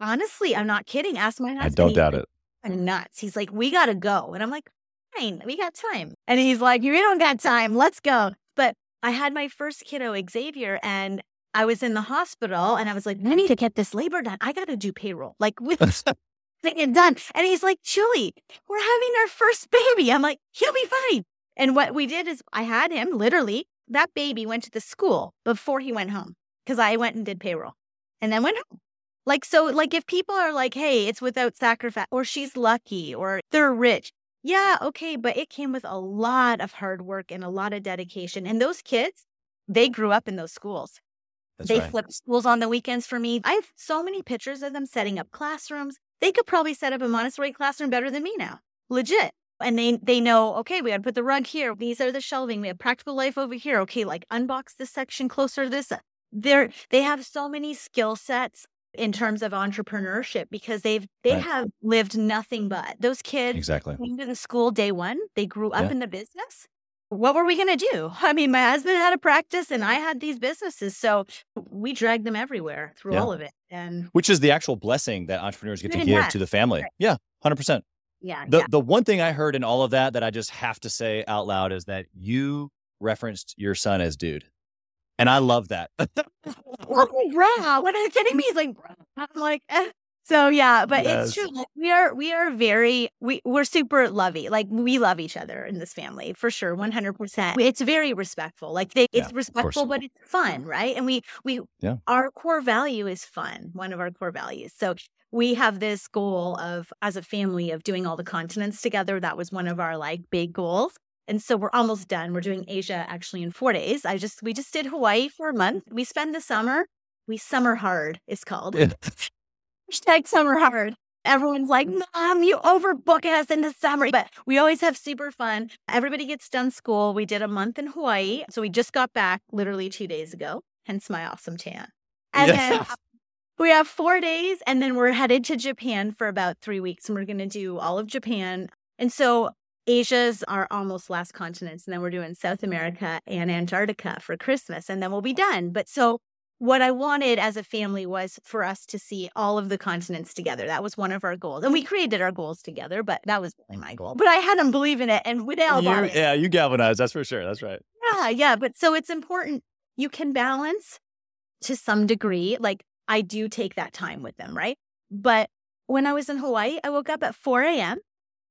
honestly, I'm not kidding. Ask my husband. I don't doubt it. "You're nuts. He's like, we got to go. And I'm like, fine, we got time. And he's like, you don't got time. Let's go. But I had my first kiddo, Xavier, and I was in the hospital and I was like, I need to get this labor done. I got to do payroll, like with it done. And he's like, Julie, we're having our first baby. I'm like, he'll be fine. And what we did is I had him literally, that baby went to the school before he went home because I went and did payroll and then went home. Like, so, like, if people are like, hey, it's without sacrifice, or she's lucky, or they're rich, yeah, okay, but it came with a lot of hard work and a lot of dedication. And those kids, they grew up in those schools. That's they right. flipped schools on the weekends for me. I have so many pictures of them setting up classrooms. They could probably set up a Montessori classroom better than me now. Legit. And they they know, okay, we gotta put the rug here. These are the shelving. We have practical life over here. Okay, like unbox this section closer to this. They're they have so many skill sets in terms of entrepreneurship because they've they Right. have lived nothing but those kids Exactly. came to the school day one. They grew up Yeah. in the business. What were we going to do? I mean, my husband had a practice and I had these businesses. So we dragged them everywhere through Yeah. all of it. And Which is the actual blessing that entrepreneurs get to give bad. to the family. Right. Yeah, 100%. yeah, The yeah. the one thing I heard in all of that that I just have to say out loud is that you referenced your son as dude. And I love that. Bruh, what are you kidding me? He's like, bruh. I'm like, eh. so yeah, but Yes. it's true. Like, we are, we are very, we we're super lovey. Like we love each other in this family for sure, one hundred percent. It's very respectful. Like they, it's of respectful, but it's fun, right? And we, we, Yeah. our core value is fun. One of our core values. So we have this goal of as a family of doing all the continents together. That was one of our like big goals. And so we're almost done. We're doing Asia actually in four days. I just we just did Hawaii for a month. We spend the summer. We summer hard is called. Hashtag summer hard. Everyone's like, Mom, you overbook us in the summer. But we always have super fun. Everybody gets done school. We did a month in Hawaii. So we just got back literally two days ago, hence my awesome tan. And then Yes. we have four days, and then we're headed to Japan for about three weeks, and we're going to do all of Japan. And so Asia's our almost last continents, and then we're doing South mm-hmm. America and Antarctica for Christmas, and then we'll be done. But so what I wanted as a family was for us to see all of the continents together. That was one of our goals. And we created our goals together, but that was really my goal. But I had them believe in it and all You- bought it. yeah, you galvanize. That's for sure. That's right. Yeah, yeah. But so it's important. You can balance to some degree. Like I do take that time with them, right? But when I was in Hawaii, I woke up at 4 a.m.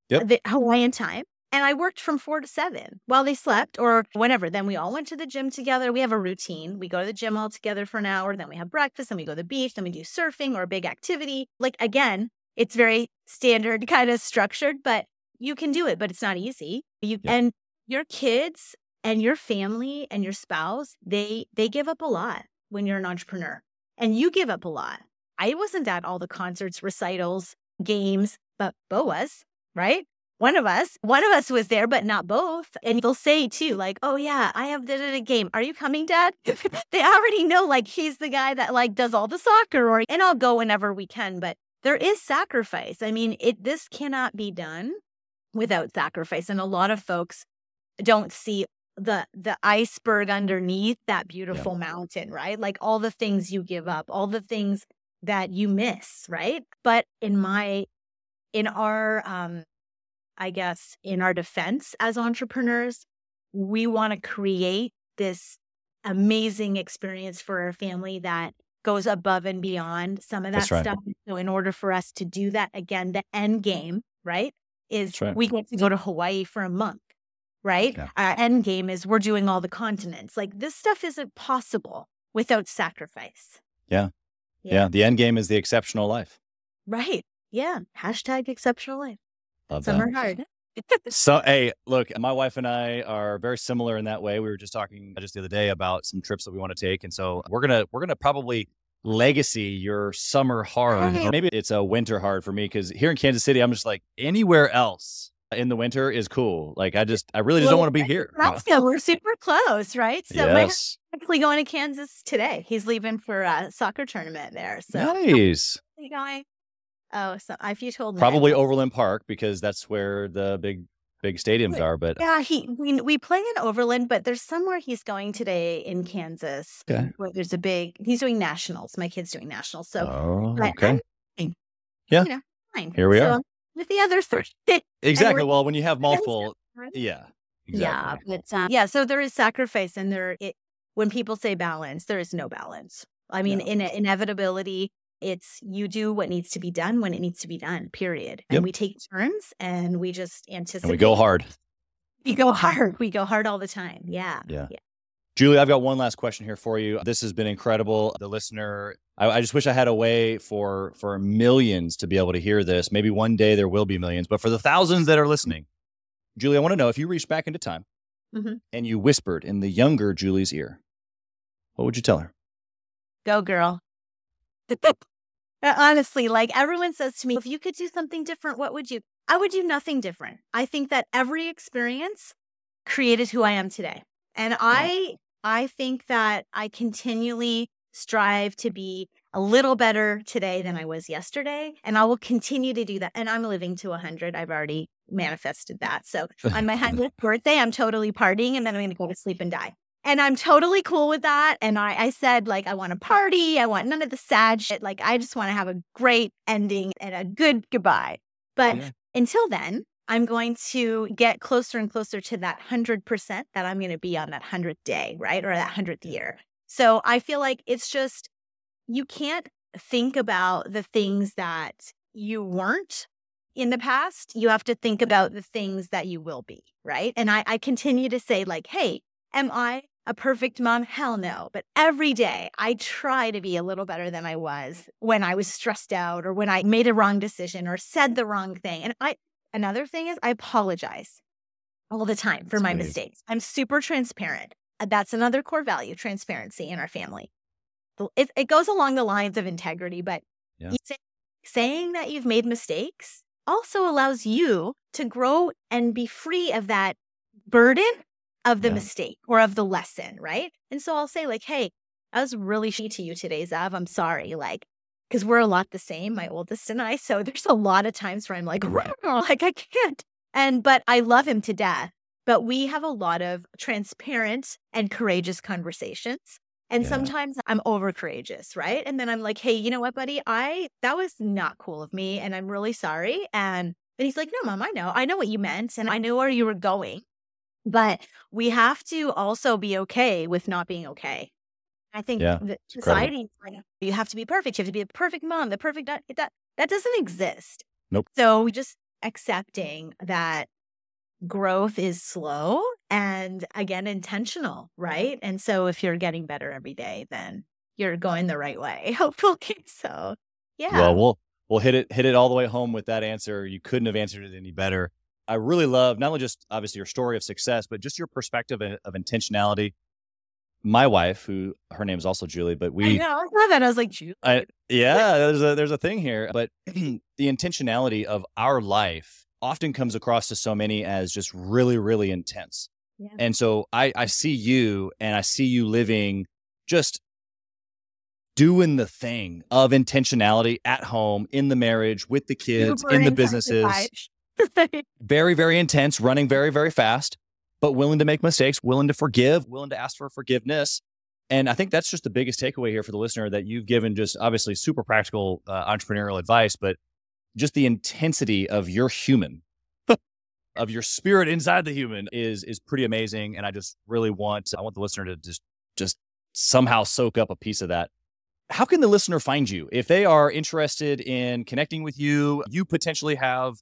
Yep. the Hawaiian time. And I worked from four to seven while they slept or whenever. Then we all went to the gym together. We have a routine. We go to the gym all together for an hour. Then we have breakfast. Then we go to the beach. Then we do surfing or a big activity. Like, again, it's very standard kind of structured, but you can do it, but it's not easy. You Yeah. and your kids and your family and your spouse, they they give up a lot when you're an entrepreneur. And you give up a lot. I wasn't at all the concerts, recitals, games, but Bo was, right? One of us, one of us was there, but not both. And they'll say too, like, "Oh yeah, I have a game. Are you coming, Dad?" they already know, like, he's the guy that like does all the soccer, or and I'll go whenever we can. But there is sacrifice. I mean, it this cannot be done without sacrifice, and a lot of folks don't see the the iceberg underneath that beautiful mountain, right? Like all the things you give up, all the things that you miss, right? But in my in our um I guess in our defense as entrepreneurs, we want to create this amazing experience for our family that goes above and beyond some of that right. stuff. So in order for us to do that again, the end game, right? Is right. we get to go to Hawaii for a month right? Yeah. Our end game is we're doing all the continents. Like this stuff isn't possible without sacrifice. Yeah. Yeah. The end game is the exceptional life. Right. Yeah. Hashtag exceptional life. Love Some that. are hard. So, hey, look, my wife and I are very similar in that way. We were just talking just the other day about some trips that we want to take, and so we're gonna we're gonna probably legacy your summer hard, or maybe it's a winter hard for me because here in Kansas City, I'm just like anywhere else in the winter is cool. Like I just I really just don't want to be here. That's good. We're super close, right? So my yes, husband's actually going to Kansas today. He's leaving for a soccer tournament there. So nice. you going? Oh, so if you told me, Probably Overland Park because that's where the big big stadiums are. But Yeah, he we we play in Overland, but there's somewhere he's going today in Kansas. Okay. Where there's a big. He's doing nationals. My kid's doing nationals, so oh, okay, I'm. Yeah. You know, fine. Here we So, are. with the other three. exactly. Well, when you have multiple, yeah, Yeah, but um, yeah, so there is sacrifice, and there it when people say balance, there is no balance. I mean, No. in inevitability, it's you do what needs to be done when it needs to be done. Period. Yep. And we take turns, and we just anticipate. and we go hard. We go hard. We go hard all the time. Yeah. Yeah. Julie, I've got one last question here for you. This has been incredible. The listener, I, I just wish I had a way for for millions to be able to hear this. Maybe one day there will be millions, but for the thousands that are listening, Julie, I want to know if you reached back into time Mhm. and you whispered in the younger Julie's ear, what would you tell her? Go, girl. Uh, Honestly, like everyone says to me, if you could do something different, what would you? I would do nothing different. I think that every experience created who I am today. And I I think that I continually strive to be a little better today than I was yesterday, and I will continue to do that. And I'm living to 100. I've already manifested that. So on my 100th birthday, I'm totally partying and then I'm going to go to sleep and die. And I'm totally cool with that. And I, I said, like, I want a party. I want none of the sad shit. Like, I just want to have a great ending and a good goodbye. But Yeah. until then, I'm going to get closer and closer to that 100% that I'm going to be on that 100th day, right? Or that 100th year. So I feel like it's just, you can't think about the things that you weren't in the past. You have to think about the things that you will be, right? And I, I continue to say, like, hey, am I a perfect mom? Hell no. But every day I try to be a little better than I was when I was stressed out or when I made a wrong decision or said the wrong thing. And I, another thing is I apologize all the time for That's my mistakes. I'm super transparent. Uh, That's another core value, transparency in our family. It, it goes along the lines of integrity, but Yeah. say- saying that you've made mistakes also allows you to grow and be free of that burden of the Yeah. mistake or of the lesson, right? And so I'll say, like, hey, I was really shitty to you today, Zav. I'm sorry. Like, because we're a lot the same, my oldest and I. So there's a lot of times where I'm like, like I can't. And but I love him to death. But we have a lot of transparent and courageous conversations. And Yeah. sometimes I'm over courageous, right? And then I'm like, hey, you know what, buddy? I that was not cool of me and I'm really sorry. And and he's like, no, mom, I know. I know what you meant and I know where you were going. But we have to also be okay with not being okay. I think Yeah, that incredible. society, like, you have to be perfect. You have to be the perfect mom, the perfect dad. That that doesn't exist. Nope. So we just accepting that growth is slow and again intentional, right? And so if you're getting better every day, then you're going the right way, hopefully. So yeah. Well, we'll we'll hit it hit it all the way home with that answer. You couldn't have answered it any better. I really love not only just obviously your story of success, but just your perspective of of intentionality. My wife, who her name is also Julie, but I we know. I love that. I was like, Julie. I, yeah, there's a there's a thing here, but the intentionality of our life often comes across to so many as just really really intense. Yeah. And so I I see you and I see you living just doing the thing of intentionality at home in the marriage with the kids in the businesses. very, very intense, running very, very fast, but willing to make mistakes, willing to forgive, willing to ask for forgiveness. And I think that's just the biggest takeaway here for the listener that you've given just obviously super practical uh, entrepreneurial advice, but just the intensity of your human, of your spirit inside the human is is pretty amazing. And I just really want I want the listener to just just somehow soak up a piece of that. How can the listener find you if they are interested in connecting with you? You potentially have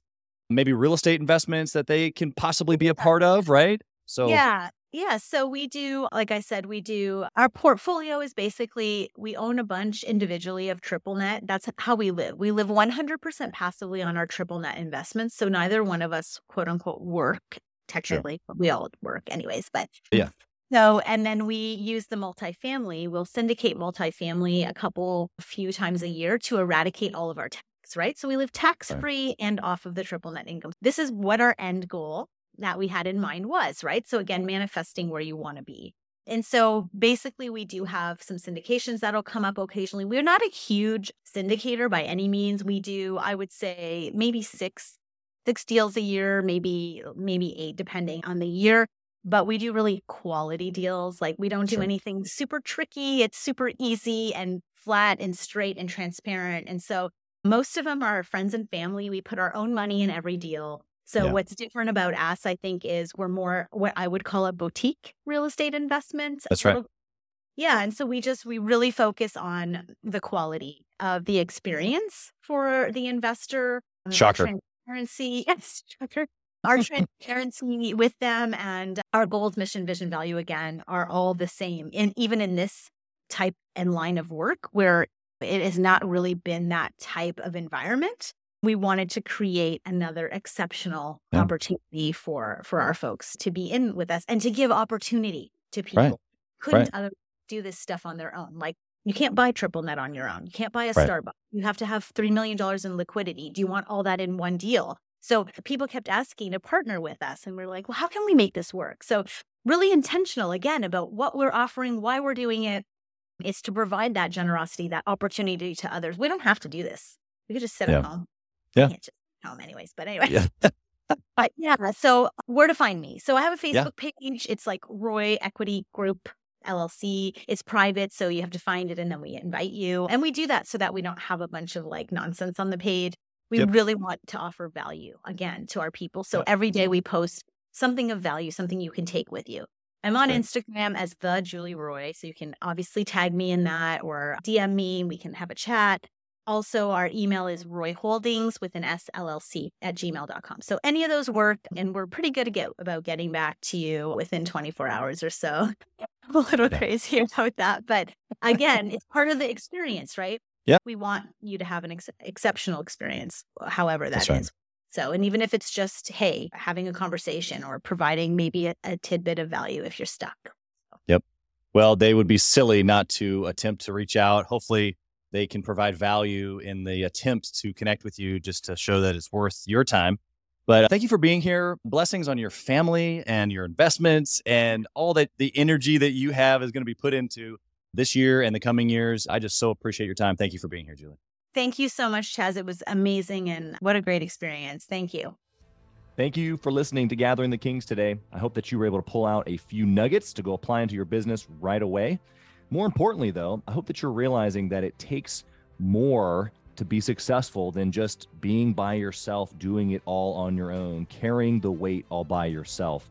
maybe real estate investments that they can possibly be a part of, right? So Yeah. Yeah. So we do, like I said, we do our portfolio is basically we own a bunch individually of triple net. That's how we live. We live 100% passively on our triple net investments. So neither one of us, quote unquote, work technically. We all work anyways, but Yeah. So, and then we use the multifamily. We'll syndicate multifamily a couple, a few times a year to eradicate all of our tax, right? So we live tax free and off of the triple net income. This is what our end goal that we had in mind was, right? So again, mm-hmm. manifesting where you want to be. And so basically, we do have some syndications that'll come up occasionally. We're not a huge syndicator by any means. We do, I would say, maybe six six deals a year, maybe maybe eight, depending on the year. But we do really quality deals. Like we don't do Sure. anything super tricky. It's super easy and flat and straight and transparent. And so most of them are friends and family. We put our own money in every deal. So Yeah. what's different about us, I think, is we're more what I would call a boutique real estate investment. That's right. Yeah. And so we just, we really focus on the quality of the experience for the investor. uh, Shocker. Transparency. Yes, shocker. Our transparency with them and our goals, mission, vision, value again are all the same. And even in this type and line of work where it has not really been that type of environment, we wanted to create another mm, exceptional Yeah. opportunity for for our folks to be in with us and to give opportunity to people Right. couldn't Right. other do this stuff on their own. Like you can't buy triple net on your own. You can't buy a Right. Starbucks. You have to have three million dollars in liquidity. Do you want all that in one deal? So people kept asking to partner with us, and we're like, well, how can we make this work? So really intentional again about what we're offering, why we're doing it, is to provide that generosity, that opportunity to others. We don't have to do this. We could just sit Yeah. at home. Yeah. Can't just sit at home anyways. But anyway. Yeah. But yeah, so where to find me? So I have a Yeah. Facebook page. It's like Roy Equity Group LLC. It's private, so you have to find it and then we invite you. And we do that so that we don't have a bunch of like nonsense on the page. We Yep. really want to offer value again to our people. So Yeah. every day we post something of value, something you can take with you. I'm on. Instagram as the Julie Roy. So you can obviously tag me in mm-hmm. that or DM me. We can have a chat. Also, our email is Roy Holdings with an SLLC at gmail.com. So any of those work, mm-hmm. and we're pretty good to get about getting back to you within 24 hours or so. I'm a little Yeah. crazy about that. But again, it's part of the experience, right? Yeah. We want you to have an ex- exceptional experience, however that is. That's right. So, and even if it's just, hey, having a conversation or providing maybe a, a tidbit of value if you're stuck. Yep. Well, they would be silly not to attempt to reach out. Hopefully, they can provide value in the attempt to connect with you just to show that it's worth your time. But uh, thank you for being here. Blessings on your family and your investments and all that the energy that you have is going to be put into this year and the coming years. I just so appreciate your time. Thank you for being here, Julie. Thank you so much, Chaz. It was amazing and what a great experience. Thank you. Thank you for listening to Gathering the Kings today. I hope that you were able to pull out a few nuggets to go apply into your business right away. More importantly, though, I hope that you're realizing that it takes more to be successful than just being by yourself, doing it all on your own, carrying the weight all by yourself.